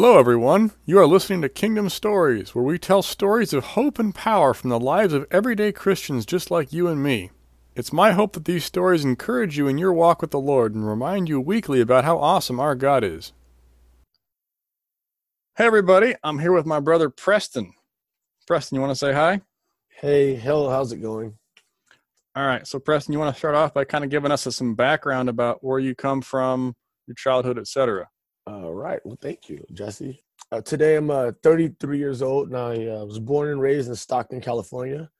Hello, everyone. You are listening to Kingdom Stories, where we tell stories of hope and power from the lives of everyday Christians just like you and me. It's my hope that these stories encourage you in your walk with the Lord and remind you weekly about how awesome our God is. Hey, everybody. I'm here with my brother Preston. Preston, you want to say hi? Hey, Hill, how's it going? All right. So, Preston, you want to start off by kind of giving us some background about where you come from, your childhood, etc. All right. Well, thank you, Jesse. Uh, today I'm uh, 33 years old and I uh, was born and raised in Stockton, California.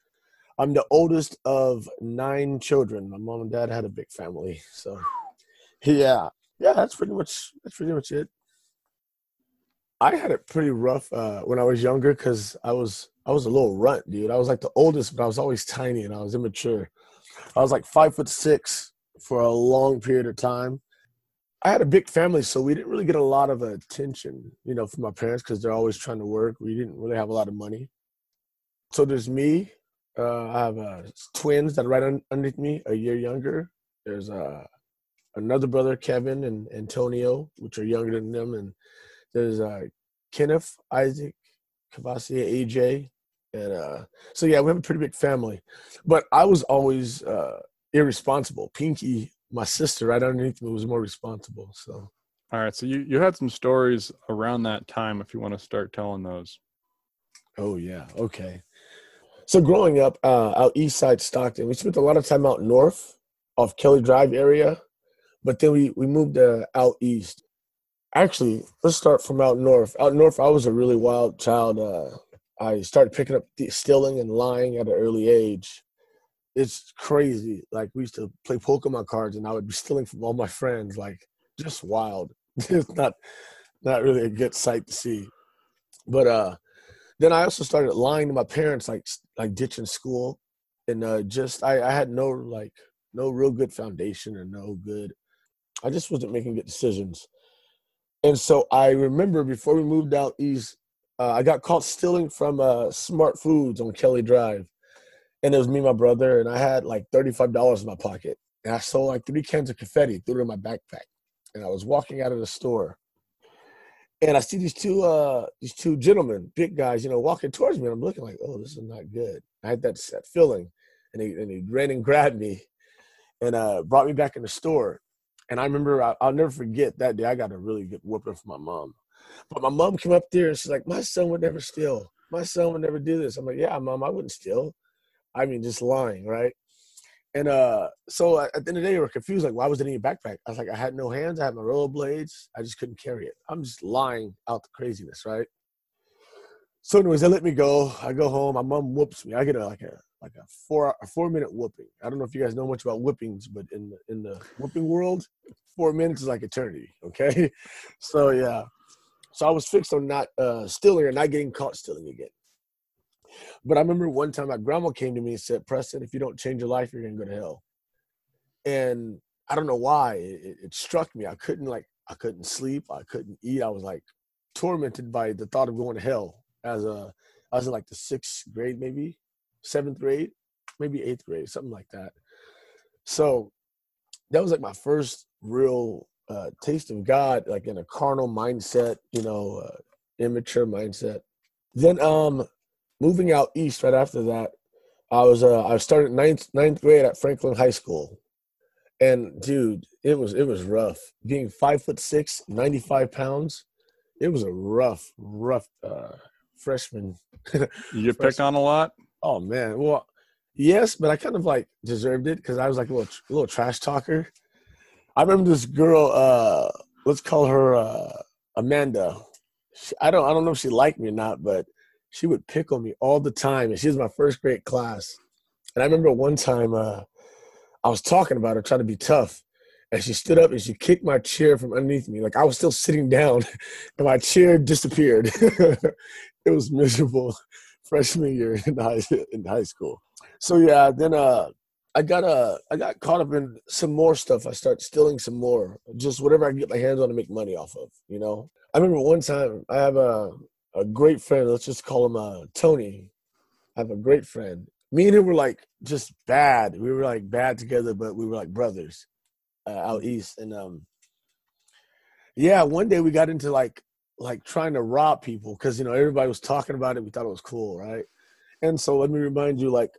I'm the oldest of nine children. My mom and dad had a big family. So, yeah, yeah, that's pretty much that's pretty much it. I had it pretty rough uh, when I was younger because I was I was a little runt, dude. I was like the oldest, but I was always tiny and I was immature. I was like five foot six for a long period of time. I had a big family, so we didn't really get a lot of attention, you know, from my parents because they're always trying to work. We didn't really have a lot of money. So there's me. Uh, I have uh, twins that are right un- underneath me, a year younger. There's uh, another brother, Kevin and Antonio, which are younger than them, and there's uh, Kenneth, Isaac, Cavassier, AJ, and uh, so yeah, we have a pretty big family. But I was always uh, irresponsible. Pinky my sister right underneath me was more responsible. So, all right. So you you had some stories around that time. If you want to start telling those. Oh yeah. Okay. So growing up uh, out east side Stockton, we spent a lot of time out north off Kelly Drive area, but then we we moved uh, out east. Actually, let's start from out north. Out north, I was a really wild child. Uh, I started picking up stealing and lying at an early age it's crazy. Like we used to play Pokemon cards, and I would be stealing from all my friends. Like just wild. it's not not really a good sight to see. But uh, then I also started lying to my parents, like like ditching school, and uh, just I, I had no like no real good foundation or no good. I just wasn't making good decisions. And so I remember before we moved out east, uh, I got caught stealing from uh, Smart Foods on Kelly Drive and it was me and my brother, and I had like thirty-five dollars in my pocket, and I sold like three cans of confetti, threw it in my backpack, and I was walking out of the store, and I see these two uh these two gentlemen, big guys, you know, walking towards me, and I'm looking like, oh, this is not good. I had that that feeling, and he and he ran and grabbed me, and uh brought me back in the store, and I remember I, will never forget that day. I got a really good whooping from my mom, but my mom came up there and she's like, my son would never steal. My son would never do this. I'm like, yeah, mom, I wouldn't steal. I mean, just lying, right? And uh, so at the end of the day, we were confused. Like, why was it in your backpack? I was like, I had no hands. I had my rollerblades. I just couldn't carry it. I'm just lying out the craziness, right? So, anyways, they let me go. I go home. My mom whoops me. I get a, like a like a four a four minute whooping. I don't know if you guys know much about whippings, but in the in the whooping world, four minutes is like eternity. Okay, so yeah, so I was fixed on not uh, stealing or not getting caught stealing again. But I remember one time my grandma came to me and said, Preston, if you don't change your life, you're going to go to hell. And I don't know why it, it struck me. I couldn't like, I couldn't sleep. I couldn't eat. I was like tormented by the thought of going to hell as a, I was in like the sixth grade, maybe seventh grade, maybe eighth grade, something like that. So that was like my first real uh, taste of God, like in a carnal mindset, you know, uh, immature mindset. Then um moving out east right after that, I was uh I started ninth ninth grade at Franklin High School. And dude, it was it was rough. Being five foot six, 95 pounds, it was a rough, rough uh freshman. you get picked on a lot? Oh man. Well, yes, but I kind of like deserved it because I was like a little a little trash talker. I remember this girl, uh, let's call her uh Amanda. She, I don't I don't know if she liked me or not, but she would pick on me all the time. And she was my first grade class. And I remember one time uh, I was talking about her, trying to be tough. And she stood up and she kicked my chair from underneath me. Like I was still sitting down and my chair disappeared. it was miserable freshman year in high, in high school. So yeah, then uh, I got uh, I got caught up in some more stuff. I started stealing some more, just whatever I get my hands on to make money off of. You know, I remember one time I have a a great friend. Let's just call him uh, Tony. I have a great friend. Me and him were like just bad. We were like bad together, but we were like brothers uh, out east. And um, yeah, one day we got into like like trying to rob people because you know everybody was talking about it. We thought it was cool, right? And so let me remind you, like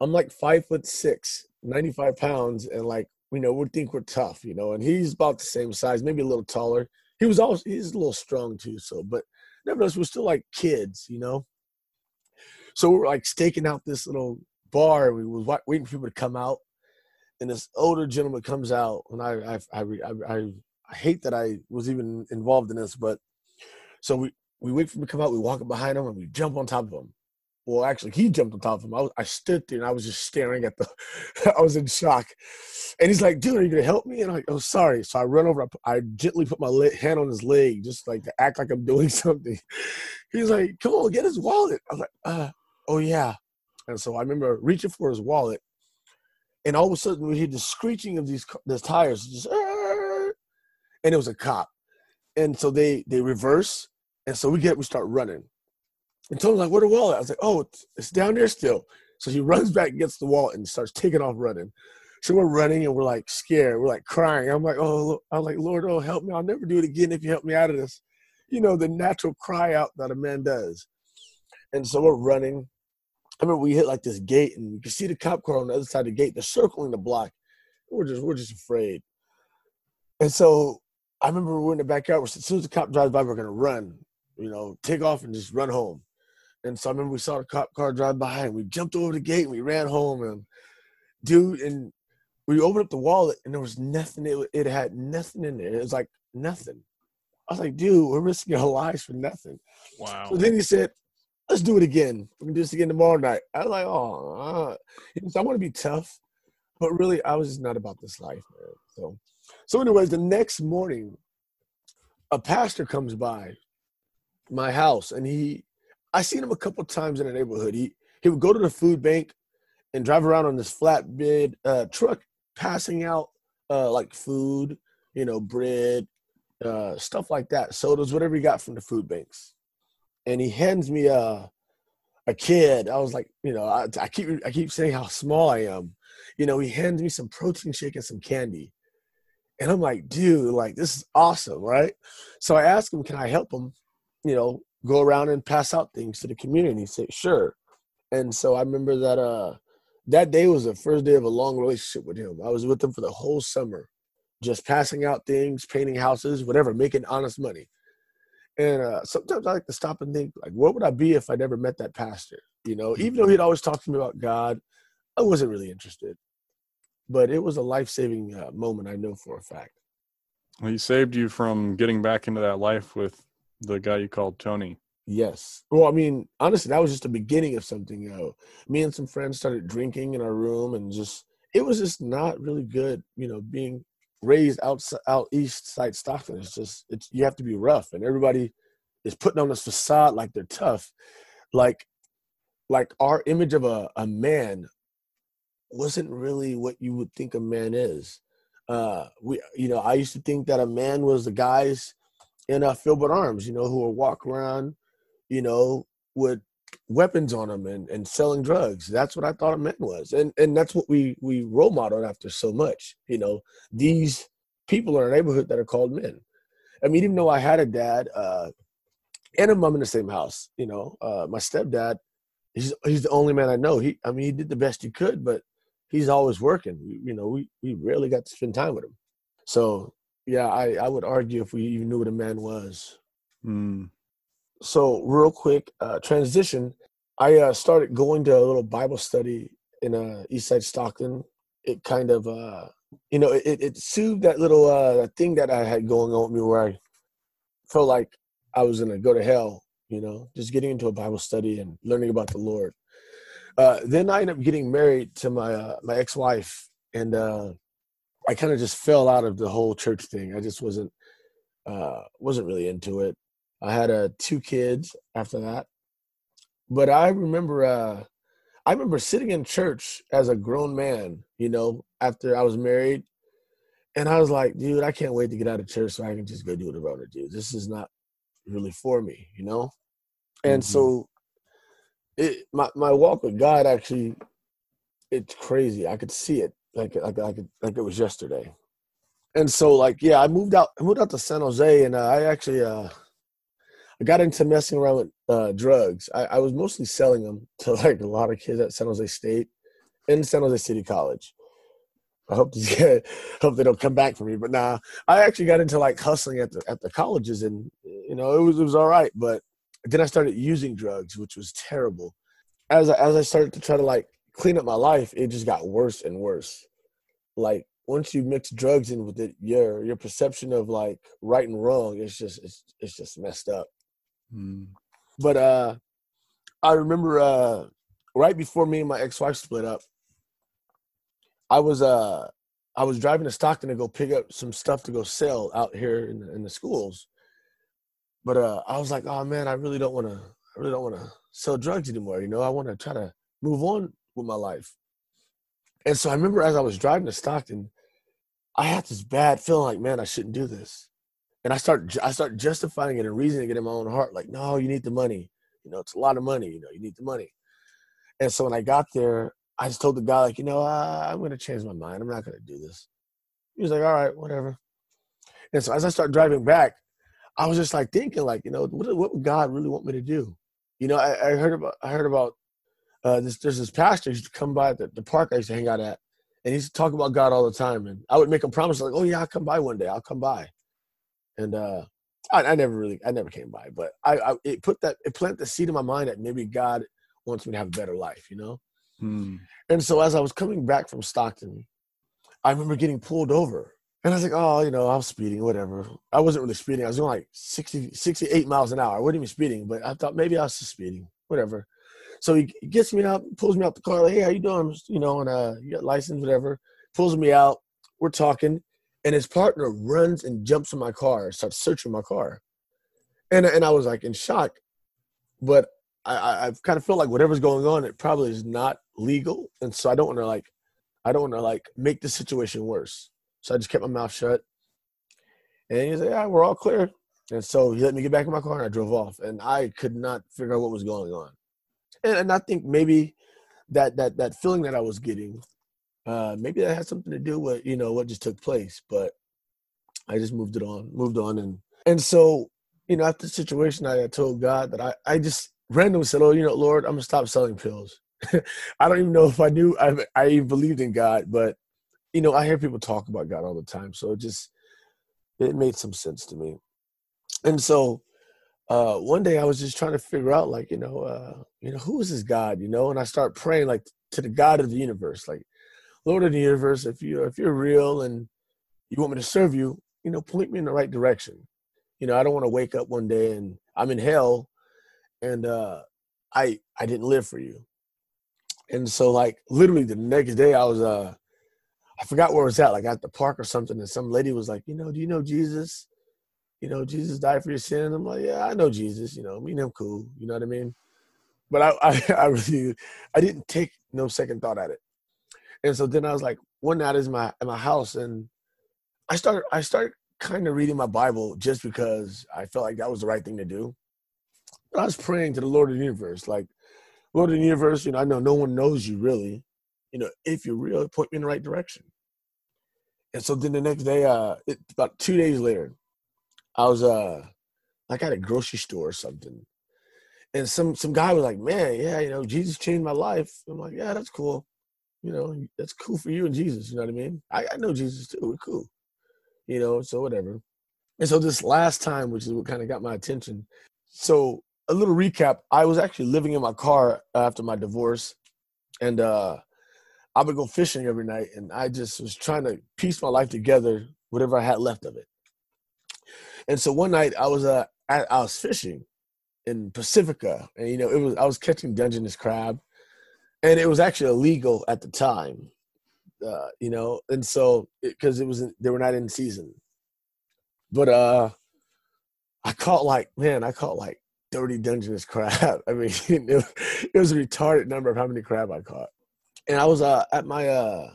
I'm like five foot six, 95 pounds, and like you know we think we're tough, you know, and he's about the same size, maybe a little taller. He was always he's a little strong too, so but nevertheless we're still like kids, you know. So we're like staking out this little bar. We was waiting for people to come out, and this older gentleman comes out, and I I I I, I hate that I was even involved in this, but so we we wait for him to come out. We walk up behind him and we jump on top of him. Well, actually, he jumped on top of him. I, was, I stood there and I was just staring at the. I was in shock, and he's like, "Dude, are you gonna help me?" And I'm like, "Oh, sorry." So I run over. I, I gently put my hand on his leg, just like to act like I'm doing something. He's like, "Come on, get his wallet." I was like, "Uh, oh yeah." And so I remember reaching for his wallet, and all of a sudden we hear the screeching of these these tires, just, and it was a cop. And so they they reverse, and so we get we start running. And Tony's like, "Where the wallet?" I was like, "Oh, it's, down there still." So he runs back, gets the wallet, and starts taking off running. So we're running and we're like scared. We're like crying. I'm like, oh, I'm like, Lord, oh, help me. I'll never do it again if you help me out of this. You know, the natural cry out that a man does. And so we're running. I remember we hit like this gate and you can see the cop car on the other side of the gate. They're circling the block. We're just, we're just afraid. And so I remember we are in the backyard. As soon as the cop drives by, we're gonna run, you know, take off and just run home. And so I remember we saw the cop car drive by and we jumped over the gate and we ran home and dude and we opened up the wallet and there was nothing. It, it had nothing in there. It was like nothing. I was like, dude, we're risking our lives for nothing. Wow. So then he said, let's do it again. We can do this again tomorrow night. I was like, oh, uh. I want to be tough, but really, I was just not about this life, man. So, so anyways, the next morning, a pastor comes by my house, and he, I seen him a couple times in the neighborhood. He he would go to the food bank and drive around on this flatbed uh, truck passing out uh, like food, you know, bread, uh, stuff like that, sodas, whatever he got from the food banks. And he hands me a a kid. I was like, you know, I, I keep I keep saying how small I am. You know, he hands me some protein shake and some candy. And I'm like, dude, like this is awesome, right? So I asked him, can I help him, you know, go around and pass out things to the community? Say, sure. And so I remember that uh that day was the first day of a long relationship with him. I was with him for the whole summer, just passing out things, painting houses, whatever, making honest money. And uh, sometimes I like to stop and think, like, what would I be if I never met that pastor? You know, even though he'd always talk to me about God, I wasn't really interested. But it was a life saving uh, moment, I know for a fact. Well, he saved you from getting back into that life with the guy you called Tony. Yes. Well, I mean, honestly, that was just the beginning of something. You know, me and some friends started drinking in our room, and just it was just not really good. You know, being raised out out east side Stockton. It's just it's you have to be rough, and everybody is putting on this facade like they're tough, like like our image of a a man wasn't really what you would think a man is. Uh, we you know I used to think that a man was the guys in uh, Filbert Arms, you know, who would walk around you know, with weapons on them and, and selling drugs. That's what I thought a man was. And and that's what we we role modeled after so much. You know, these people in our neighborhood that are called men. I mean, even though I had a dad uh, and a mom in the same house, you know, uh, my stepdad, he's he's the only man I know. He I mean he did the best he could, but he's always working. You know, we we rarely got to spend time with him. So yeah, I, I would argue if we even knew what a man was. Mm so real quick uh, transition. I uh, started going to a little bible study in uh, east side stockton. It kind of uh, you know it, it soothed that little uh, thing that i had going on with me where i felt like i was gonna go to hell you know just getting into a bible study and learning about the lord. Uh, then i ended up getting married to my uh, my ex-wife and uh, i kind of just fell out of the whole church thing i just wasn't uh, wasn't really into it I had uh, two kids after that. But I remember uh, I remember sitting in church as a grown man, you know, after I was married. And I was like, dude, I can't wait to get out of church so I can just go do what I want to do. This is not really for me, you know? And mm-hmm. so it my, my walk with God actually it's crazy. I could see it like like like like it was yesterday. And so like yeah, I moved out I moved out to San Jose and uh, I actually uh I got into messing around with uh, drugs. I, I was mostly selling them to like a lot of kids at San Jose State and San Jose City College. I hope to get, hope they don't come back for me. But nah, I actually got into like hustling at the at the colleges, and you know it was it was all right. But then I started using drugs, which was terrible. As I, as I started to try to like clean up my life, it just got worse and worse. Like once you mix drugs in with it, your your perception of like right and wrong is just it's it's just messed up. Mm. But uh, I remember uh, right before me and my ex-wife split up, I was uh I was driving to Stockton to go pick up some stuff to go sell out here in the, in the schools. But uh, I was like, oh man, I really don't want to. I really don't want to sell drugs anymore. You know, I want to try to move on with my life. And so I remember as I was driving to Stockton, I had this bad feeling like, man, I shouldn't do this. And I start I start justifying it and reasoning it in my own heart, like, no, you need the money. You know, it's a lot of money. You know, you need the money. And so when I got there, I just told the guy, like, you know, uh, I'm going to change my mind. I'm not going to do this. He was like, all right, whatever. And so as I start driving back, I was just like thinking, like, you know, what, what would God really want me to do? You know, I, I heard about, I heard about uh, this. There's this pastor who used to come by the, the park I used to hang out at, and he used to talk about God all the time. And I would make him promise, like, oh yeah, I'll come by one day. I'll come by. And uh, I, I never really, I never came by, but I, I, it put that, it planted the seed in my mind that maybe God wants me to have a better life, you know. Hmm. And so as I was coming back from Stockton, I remember getting pulled over. And I was like, oh, you know, I was speeding, whatever. I wasn't really speeding. I was going like 60, 68 miles an hour. I wasn't even speeding, but I thought maybe I was just speeding, whatever. So he gets me out, pulls me out the car, like, hey, how you doing? You know, and uh, you got license, whatever. Pulls me out. We're talking. And his partner runs and jumps in my car, starts searching my car. And, and I was like in shock. But I, I kind of feel like whatever's going on, it probably is not legal, and so I don't want to like, I don't want to like make the situation worse. So I just kept my mouth shut. And he's like, "Yeah, we're all clear." And so he let me get back in my car, and I drove off. And I could not figure out what was going on. And, and I think maybe that that that feeling that I was getting, uh, maybe that had something to do with you know what just took place. But I just moved it on, moved on, and and so you know after the situation, I told God that I I just randomly said, "Oh, you know, Lord, I'm gonna stop selling pills." I don't even know if I knew I I even believed in God, but you know, I hear people talk about God all the time, so it just it made some sense to me. And so uh, one day I was just trying to figure out, like, you know, uh, you know, who is this God, you know? And I start praying, like, to the God of the universe, like, Lord of the universe, if you if you're real and you want me to serve you, you know, point me in the right direction. You know, I don't want to wake up one day and I'm in hell and uh, I I didn't live for you. And so like literally the next day I was uh I forgot where I was at, like at the park or something, and some lady was like, you know, do you know Jesus? You know, Jesus died for your sin. I'm like, yeah, I know Jesus. You know, me and him cool. You know what I mean? But I, I, I really, I didn't take no second thought at it. And so then I was like, one night is my in my house, and I started, I started kind of reading my Bible just because I felt like that was the right thing to do. I was praying to the Lord of the universe, like, Lord of the universe, you know, I know no one knows you really. You know, if you're real, point me in the right direction. And so then the next day, uh, it, about two days later, I was uh, like at a grocery store or something, and some some guy was like, "Man, yeah, you know, Jesus changed my life." I'm like, "Yeah, that's cool. You know, that's cool for you and Jesus. You know what I mean? I, I know Jesus too. We're cool. You know, so whatever." And so this last time, which is what kind of got my attention. So a little recap i was actually living in my car after my divorce and uh i would go fishing every night and i just was trying to piece my life together whatever i had left of it and so one night i was uh I, I was fishing in pacifica and you know it was i was catching dungeness crab and it was actually illegal at the time uh you know and so because it, it was they were not in season but uh i caught like man i caught like 30 Dungeness crab. I mean, it, was a retarded number of how many crab I caught. And I was uh, at my uh,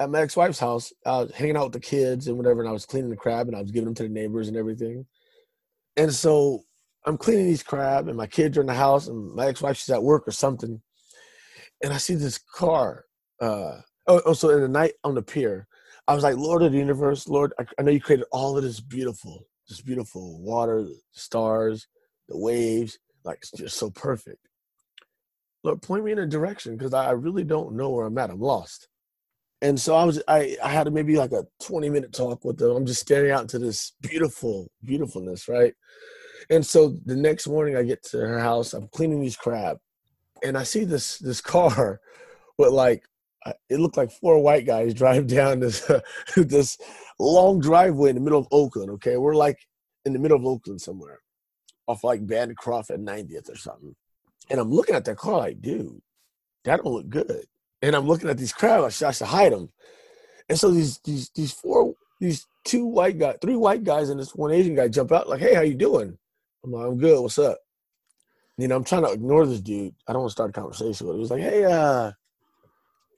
at my ex-wife's house, was hanging out with the kids and whatever, and I was cleaning the crab and I was giving them to the neighbors and everything. And so I'm cleaning these crab and my kids are in the house and my ex-wife she's at work or something. And I see this car. Uh, oh, oh, so in the night on the pier, I was like, Lord of the universe, Lord, I, I know you created all of this beautiful, this beautiful water, stars, the waves, like it's just so perfect. Lord, point me in a direction because I really don't know where I'm at. I'm lost. And so I was I, I had maybe like a 20 minute talk with them. I'm just staring out into this beautiful, beautifulness, right? And so the next morning I get to her house, I'm cleaning these crab, and I see this this car with like uh, it looked like four white guys drive down this this long driveway in the middle of Oakland. Okay, we're like in the middle of Oakland somewhere, off like Bancroft at 90th or something. And I'm looking at that car like, dude, that don't look good. And I'm looking at these crowds, I should hide them. And so these these these four these two white guys, three white guys, and this one Asian guy jump out like, "Hey, how you doing?" I'm like, "I'm good. What's up?" You know, I'm trying to ignore this dude. I don't want to start a conversation with him. He's like, "Hey, uh,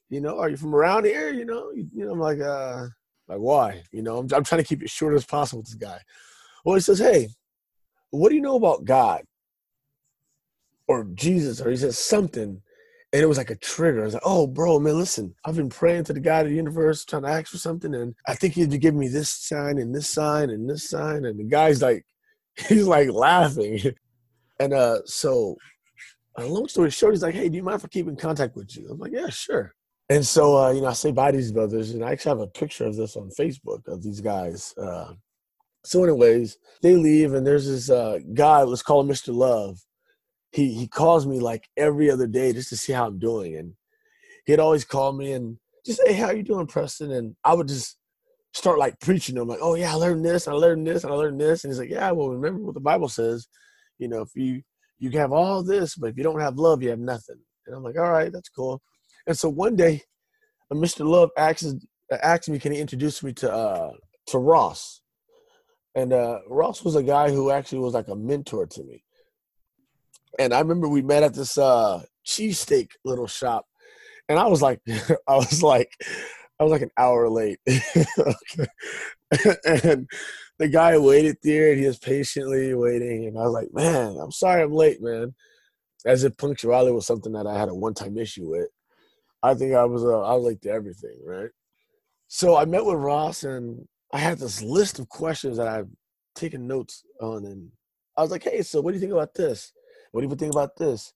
you know, are you from around here? You know, you, you know, I'm like, uh, like why? You know, I'm, I'm trying to keep it short as possible with this guy. Well, he says, "Hey, what do you know about God or Jesus?" Or he says something, and it was like a trigger. I was like, "Oh, bro, man, listen, I've been praying to the God of the universe, trying to ask for something, and I think He'd give me this sign and this sign and this sign." And the guy's like, he's like laughing, and uh, so. Uh, long story short, he's like, "Hey, do you mind if I keep in contact with you?" I'm like, "Yeah, sure." And so, uh, you know, I say bye to these brothers, and I actually have a picture of this on Facebook of these guys. Uh, so, anyways, they leave, and there's this uh, guy. Let's call him Mr. Love. He he calls me like every other day just to see how I'm doing, and he'd always call me and just say, "Hey, how you doing, Preston?" And I would just start like preaching to him, like, "Oh yeah, I learned this, I learned this, I learned this." And he's like, "Yeah, well, remember what the Bible says. You know, if you you have all this, but if you don't have love, you have nothing." And I'm like, "All right, that's cool." And so one day, uh, Mr. Love asked, asked me, can he introduce me to uh, to Ross? And uh, Ross was a guy who actually was like a mentor to me. And I remember we met at this uh, cheesesteak little shop, and I was like, I was like, I was like an hour late. and the guy waited there, and he was patiently waiting. And I was like, man, I'm sorry I'm late, man. As if punctuality was something that I had a one-time issue with. I think I was uh, I was late to everything, right? So I met with Ross and I had this list of questions that I've taken notes on, and I was like, "Hey, so what do you think about this? What do you think about this?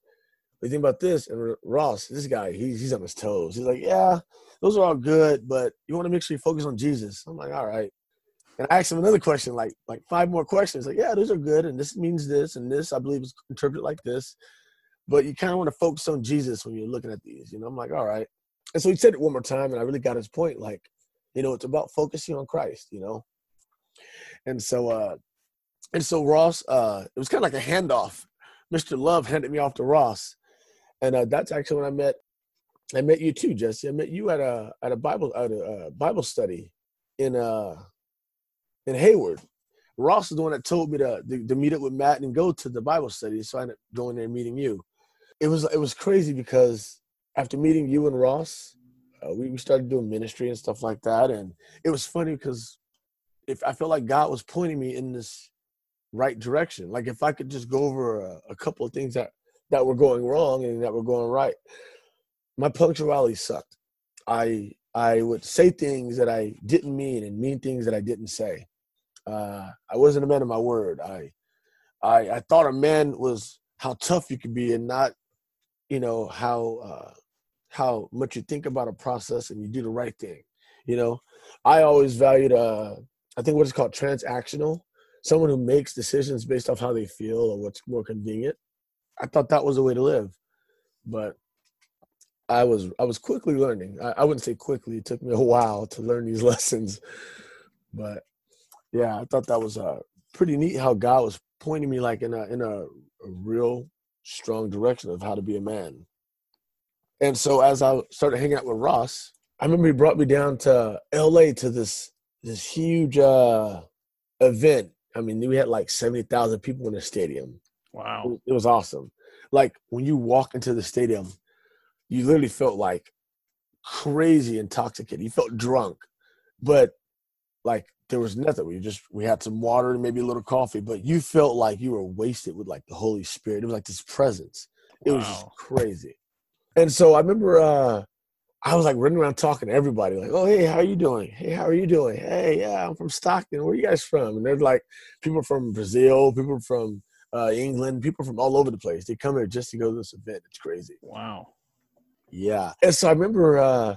What do you think about this?" And Ross, this guy, he's he's on his toes. He's like, "Yeah, those are all good, but you want to make sure you focus on Jesus." I'm like, "All right." And I asked him another question, like like five more questions. Like, yeah, those are good, and this means this, and this I believe is interpreted like this but you kind of want to focus on Jesus when you're looking at these. You know, I'm like, all right. And so he said it one more time, and I really got his point. Like, you know, it's about focusing on Christ. You know, and so, uh, and so Ross, uh, it was kind of like a handoff. Mr. Love handed me off to Ross, and uh, that's actually when I met. I met you too, Jesse. I met you at a at a Bible at a, uh, Bible study in uh in Hayward. Ross is the one that told me to, to, to meet up with Matt and go to the Bible study. So I ended up going there and meeting you it was it was crazy because after meeting you and Ross, uh, we, we started doing ministry and stuff like that, and it was funny because if I felt like God was pointing me in this right direction, like if I could just go over a, a couple of things that that were going wrong and that were going right, my punctuality sucked. I I would say things that I didn't mean and mean things that I didn't say. Uh, I wasn't a man of my word. I, I I thought a man was how tough you could be and not you know how uh, how much you think about a process and you do the right thing. You know, I always valued uh, I think what is called transactional, someone who makes decisions based off how they feel or what's more convenient. I thought that was the way to live, but I was I was quickly learning. I, I wouldn't say quickly; it took me a while to learn these lessons, but yeah, I thought that was uh, pretty neat how God was pointing me like in a in a, a real strong direction of how to be a man. And so as I started hanging out with Ross, I remember he brought me down to LA to this this huge uh event. I mean, we had like 70,000 people in the stadium. Wow. It was, it was awesome. Like when you walk into the stadium, you literally felt like crazy intoxicated. You felt drunk. But like there was nothing. We just we had some water and maybe a little coffee, but you felt like you were wasted with like the Holy Spirit. It was like this presence. It wow. was just crazy. And so I remember uh I was like running around talking to everybody, like, "Oh, hey, how are you doing? Hey, how are you doing? Hey, yeah, I'm from Stockton. Where are you guys from?" And there's like people from Brazil, people from uh, England, people from all over the place. They come here just to go to this event. It's crazy. Wow. Yeah. And so I remember uh,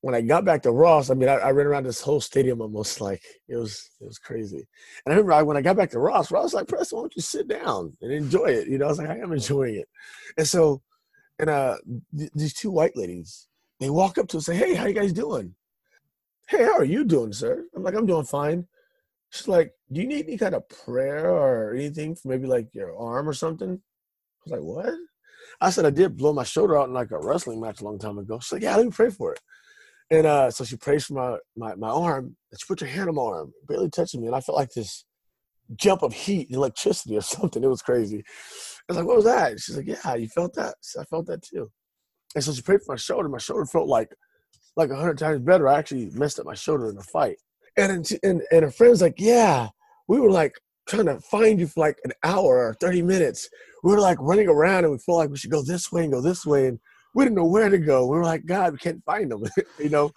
when I got back to Ross, I mean, I, I, ran around this whole stadium almost like it was it was crazy. And I remember I, when I got back to Ross, Ross was like, Preston, why don't you sit down and enjoy it? You know, I was like, I am enjoying it. And so, and uh, th- these two white ladies, they walk up to and say, Hey, how you guys doing? Hey, how are you doing, sir? I'm like, I'm doing fine. She's like, Do you need any kind of prayer or anything for maybe like your arm or something? I was like, What? I said, I did blow my shoulder out in like a wrestling match a long time ago. She's like, Yeah, let me pray for it. And uh, so she prays for my, my, my arm. And she put her hand on my arm, barely touching me. And I felt like this jump of heat electricity or something. It was crazy. I was like, What was that? She's like, Yeah, you felt that? I felt that too. And so she prayed for my shoulder. My shoulder felt like like a hundred times better. I actually messed up my shoulder in a fight. And, and and her friend's like, Yeah, we were like trying to find you for like an hour or 30 minutes. We were like running around and we felt like we should go this way and go this way. And we didn't know where to go. We were like, God, we can't find them, you know?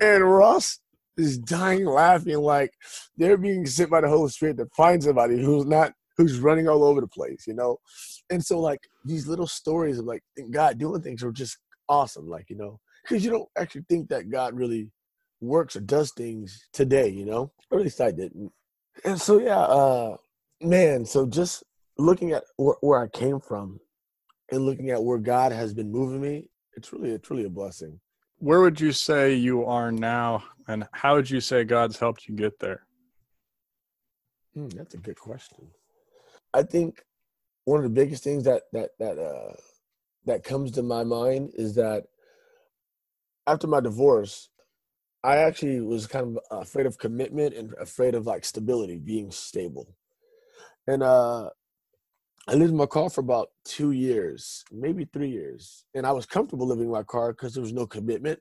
And Ross is dying laughing like they're being sent by the Holy Spirit to find somebody who's not, who's running all over the place, you know? And so, like, these little stories of like God doing things are just awesome, like, you know? Because you don't actually think that God really works or does things today, you know? Or at least I didn't and so yeah, uh, man. So just looking at wh- where I came from, and looking at where God has been moving me, it's really, it's really a blessing. Where would you say you are now, and how would you say God's helped you get there? Hmm, that's a good question. I think one of the biggest things that that that uh, that comes to my mind is that after my divorce, I actually was kind of afraid of commitment and afraid of like stability, being stable. And uh I lived in my car for about two years, maybe three years. And I was comfortable living in my car because there was no commitment.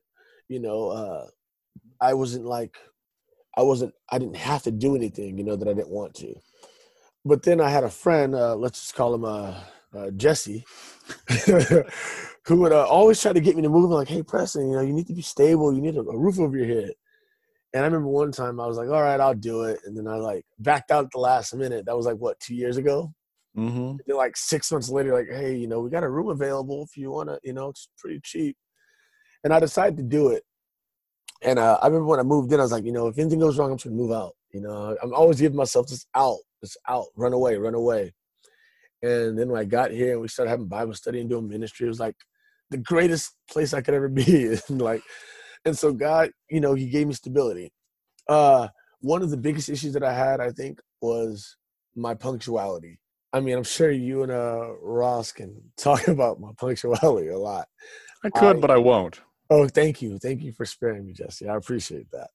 You know, uh I wasn't like I wasn't I didn't have to do anything, you know, that I didn't want to. But then I had a friend, uh, let's just call him uh, uh Jesse, who would uh, always try to get me to move. I'm Like, hey, Preston, you know, you need to be stable. You need a, a, roof over your head. And I remember one time I was like, all right, I'll do it. And then I like backed out at the last minute. That was like what two years ago. Mm-hmm. then like six months later, like, hey, you know, we got a room available if you want to. You know, it's pretty cheap. And I decided to do it. And uh, I remember when I moved in, I was like, you know, if anything goes wrong, I'm just gonna move out. You know, I'm always giving myself this out, this out, run away, run away. And then when I got here and we started having Bible study and doing ministry, it was like the greatest place I could ever be. and like, and so God, you know, He gave me stability. Uh, one of the biggest issues that I had, I think, was my punctuality. I mean, I'm sure you and uh, Ross can talk about my punctuality a lot. I could, I, but I won't. Oh, thank you, thank you for sparing me, Jesse. I appreciate that,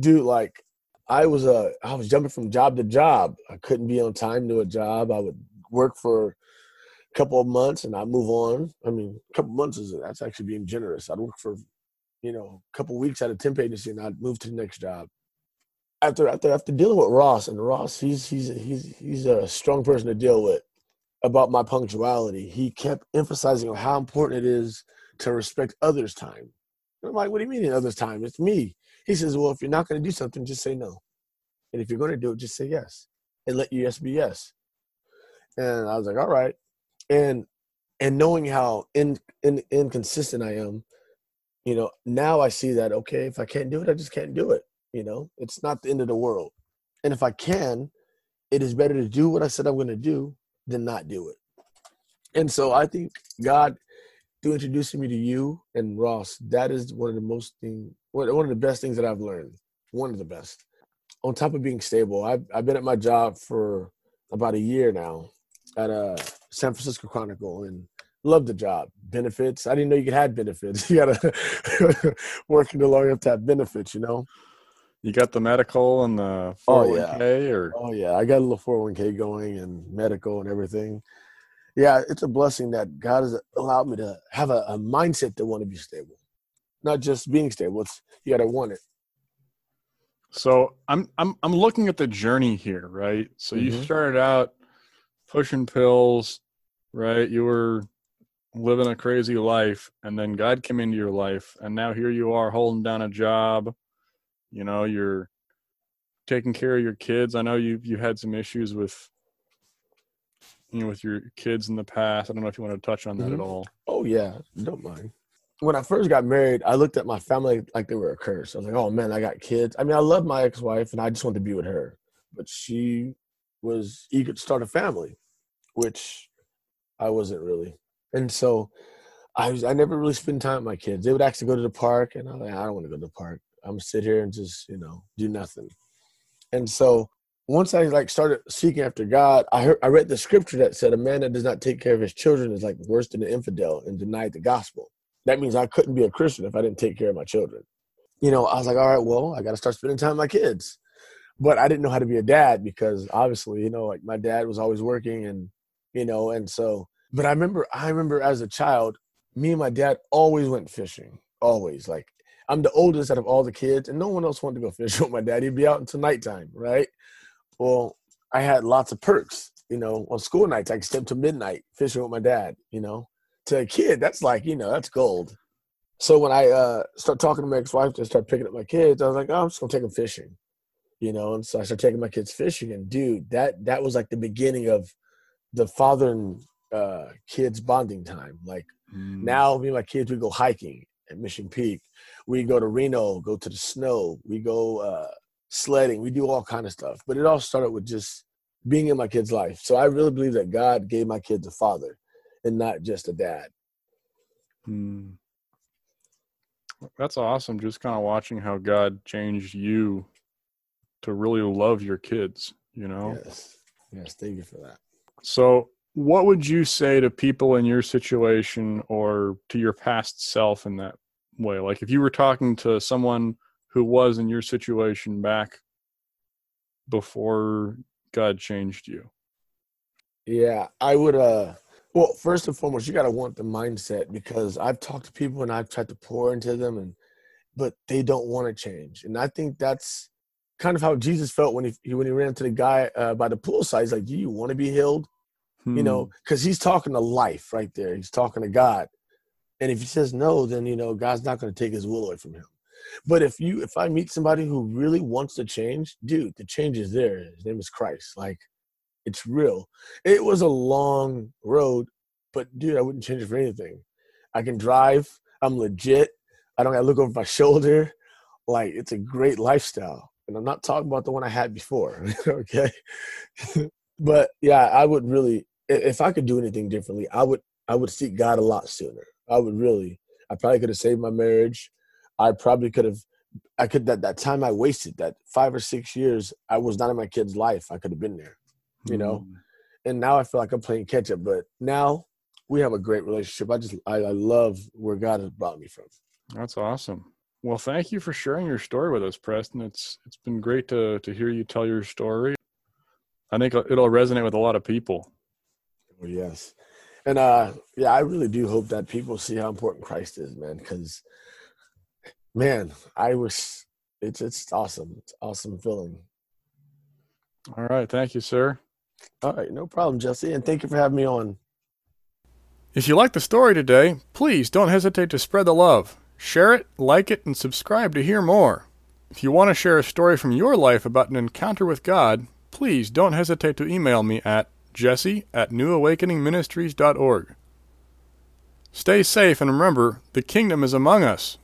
dude. Like, I was uh, I was jumping from job to job. I couldn't be on time to a job. I would work for a couple of months and I move on. I mean, a couple months is that's actually being generous. I'd work for, you know, a couple weeks at a temp agency and I'd move to the next job. After after after dealing with Ross and Ross, he's he's he's he's a strong person to deal with about my punctuality. He kept emphasizing how important it is to respect others' time. I'm like, what do you mean in others' time? It's me. He says, well, if you're not going to do something, just say no. And if you're going to do it, just say yes. And let your yes be yes. And I was like, all right. And and knowing how in, in, inconsistent I am, you know, now I see that okay, if I can't do it, I just can't do it. You know, it's not the end of the world. And if I can, it is better to do what I said I'm going to do than not do it. And so I think God, through introducing me to you and Ross, that is one of the most thing, one of the best things that I've learned. One of the best. On top of being stable, I've I've been at my job for about a year now, at a uh, San Francisco Chronicle and love the job. Benefits. I didn't know you could have benefits. You gotta working the long enough to have benefits, you know. You got the medical and the 401k oh, yeah. or Oh yeah, I got a little 401k going and medical and everything. Yeah, it's a blessing that God has allowed me to have a, a mindset to want to be stable. Not just being stable, it's you gotta want it. So I'm I'm I'm looking at the journey here, right? So mm-hmm. you started out pushing pills, right? You were living a crazy life, and then God came into your life, and now here you are holding down a job. You know, you're taking care of your kids. I know you you had some issues with you know, with your kids in the past. I don't know if you want to touch on that Mhm. at all. Oh yeah, don't mind. When I first got married, I looked at my family like they were a curse. I was like, "Oh man, I got kids." I mean, I love my ex-wife, and I just wanted to be with her, but she was eager to start a family, which I wasn't really. And so, I was I never really spent time with my kids. They would actually go to the park, and I'm like, I don't want to go to the park. I'm gonna sit here and just you know do nothing. And so once I like started seeking after God, I heard I read the scripture that said a man that does not take care of his children is like worse than an infidel and denied the gospel. That means I couldn't be a Christian if I didn't take care of my children. You know, I was like, all right, well, I got to start spending time with my kids. But I didn't know how to be a dad because obviously, you know, like my dad was always working and, you know, and so, but I remember, I remember as a child, me and my dad always went fishing, always. Like, I'm the oldest out of all the kids, and no one else wanted to go fishing with my dad. He'd be out until nighttime, right? Well, I had lots of perks. You know, on school nights, I could stay up to midnight fishing with my dad. You know, to a kid, that's like, you know, that's gold. So when I uh start talking to my ex-wife to start picking up my kids, I was like, oh, I'm just gonna take them fishing. You know, and so I started taking my kids fishing, and dude, that that was like the beginning of the father and uh kids bonding time. Like Mm. now, me and my kids, we go hiking at Mission Peak. We go to Reno, go to the snow. We go uh, sledding. We do all kind of stuff. But it all started with just being in my kid's life. So I really believe that God gave my kids a father and not just a dad. Mm. That's awesome. Just kind of watching how God changed you to really love your kids, you know? Yes. Yes. Thank you for that. So, what would you say to people in your situation or to your past self in that way? Like, if you were talking to someone who was in your situation back before God changed you? Yeah, I would. uh Well, first and foremost, you got to want the mindset because I've talked to people and I've tried to pour into them, and but they don't want to change. And I think that's kind of how Jesus felt when he when he ran to the guy uh, by the poolside. He's like, "Do you want to be healed?" You know, because he's talking to life right there. He's talking to God, and if he says no, then you know God's not going to take His will away from him. But if you if I meet somebody who really wants to change, dude, the change is there. His name is Christ. Like it's real. It was a long road, but dude, I wouldn't change it for anything. I can drive. I'm legit. I don't got to look over my shoulder. Like it's a great lifestyle, and I'm not talking about the one I had before. okay, but yeah, I would really, if I could do anything differently, I would. I would seek God a lot sooner. I would really. I probably could have saved my marriage. I probably could have. I could that that time I wasted that five or six years. I was not in my kid's life. I could have been there you know. Mm. and now I feel like I'm playing catch up. But now we have a great relationship. I just I, I love where God has brought me from. That's awesome. Well, thank you for sharing your story with us, Preston. It's it's been great to to hear you tell your story. I think it'll resonate with a lot of people. Oh, yes, and uh, yeah, I really do hope that people see how important Christ is, man. Because man, I wish it's it's awesome. It's awesome feeling. All right, thank you, sir. All right, no problem, Jesse, and thank you for having me on. If you like the story today, please don't hesitate to spread the love. Share it, like it, and subscribe to hear more. If you want to share a story from your life about an encounter with God, please don't hesitate to email me at jesse at newawakeningministries.org. Stay safe and remember, the kingdom is among us.